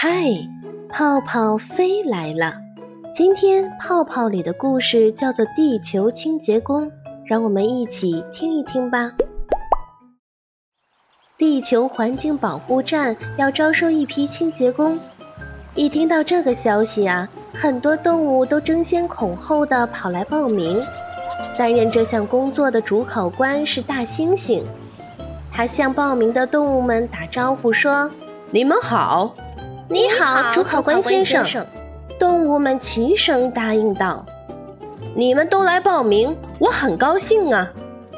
嗨，泡泡飞来了！今天泡泡里的故事叫做《地球清洁工》，让我们一起听一听吧。地球环境保护站要招收一批清洁工，一听到这个消息啊，很多动物都争先恐后的跑来报名。担任这项工作的主考官是大猩猩，他向报名的动物们打招呼说：“你们好。”你好，主考官先生。动物们齐声答应道：“你们都来报名，我很高兴啊。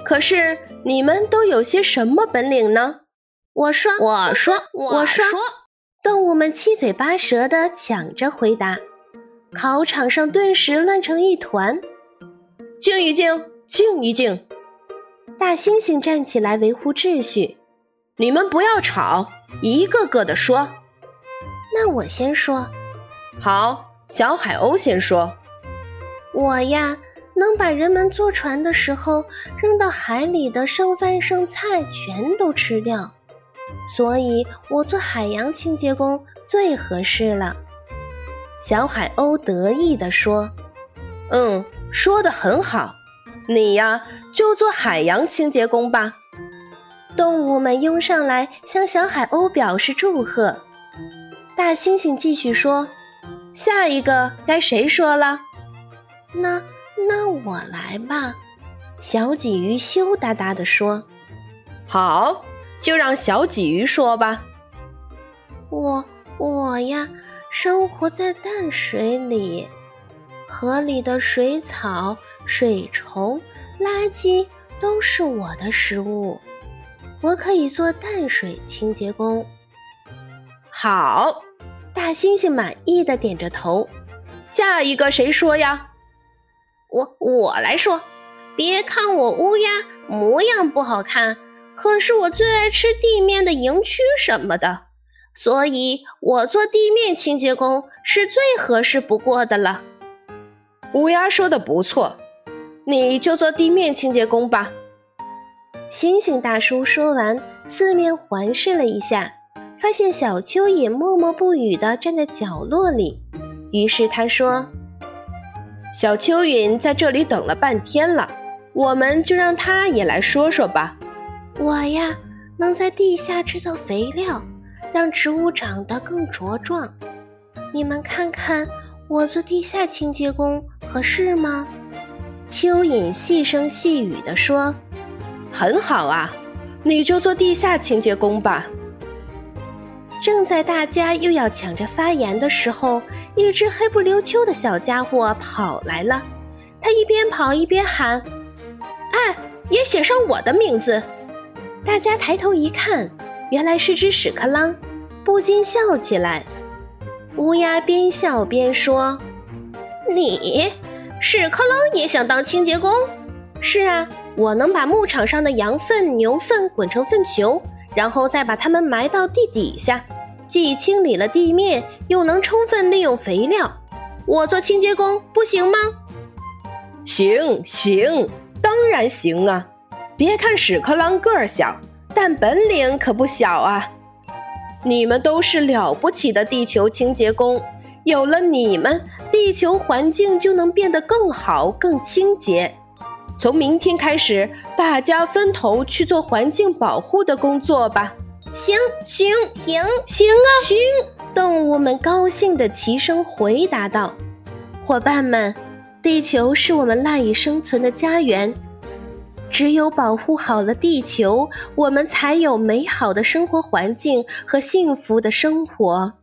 可是你们都有些什么本领呢？”我说，我说，我说。动物们七嘴八舌的抢着回答，考场上顿时乱成一团。静一静，静一静。大猩猩站起来维护秩序：“你们不要吵，一个个的说。”那我先说，好，小海鸥先说。我呀，能把人们坐船的时候扔到海里的剩饭剩菜全都吃掉，所以我做海洋清洁工最合适了。小海鸥得意地说：“嗯，说的很好，你呀就做海洋清洁工吧。”动物们拥上来向小海鸥表示祝贺。大猩猩继续说：“下一个该谁说了？那那我来吧。”小鲫鱼羞答答地说：“好，就让小鲫鱼说吧。”我我呀，生活在淡水里，河里的水草、水虫、垃圾都是我的食物，我可以做淡水清洁工。好。大猩猩满意的点着头，下一个谁说呀？我我来说。别看我乌鸦模样不好看，可是我最爱吃地面的蝇蛆什么的，所以我做地面清洁工是最合适不过的了。乌鸦说的不错，你就做地面清洁工吧。猩猩大叔说完，四面环视了一下。发现小蚯蚓默默不语地站在角落里，于是他说：“小蚯蚓在这里等了半天了，我们就让它也来说说吧。”我呀，能在地下制造肥料，让植物长得更茁壮。你们看看，我做地下清洁工合适吗？蚯蚓细声细语地说：“很好啊，你就做地下清洁工吧。”正在大家又要抢着发言的时候，一只黑不溜秋的小家伙跑来了。他一边跑一边喊：“哎，也写上我的名字！”大家抬头一看，原来是只屎壳郎，不禁笑起来。乌鸦边笑边说：“你，屎壳郎也想当清洁工？是啊，我能把牧场上的羊粪、牛粪滚成粪球。”然后再把它们埋到地底下，既清理了地面，又能充分利用肥料。我做清洁工不行吗？行行，当然行啊！别看屎壳郎个儿小，但本领可不小啊！你们都是了不起的地球清洁工，有了你们，地球环境就能变得更好、更清洁。从明天开始，大家分头去做环境保护的工作吧。行行行行啊！行！动物们高兴地齐声回答道：“伙伴们，地球是我们赖以生存的家园，只有保护好了地球，我们才有美好的生活环境和幸福的生活。”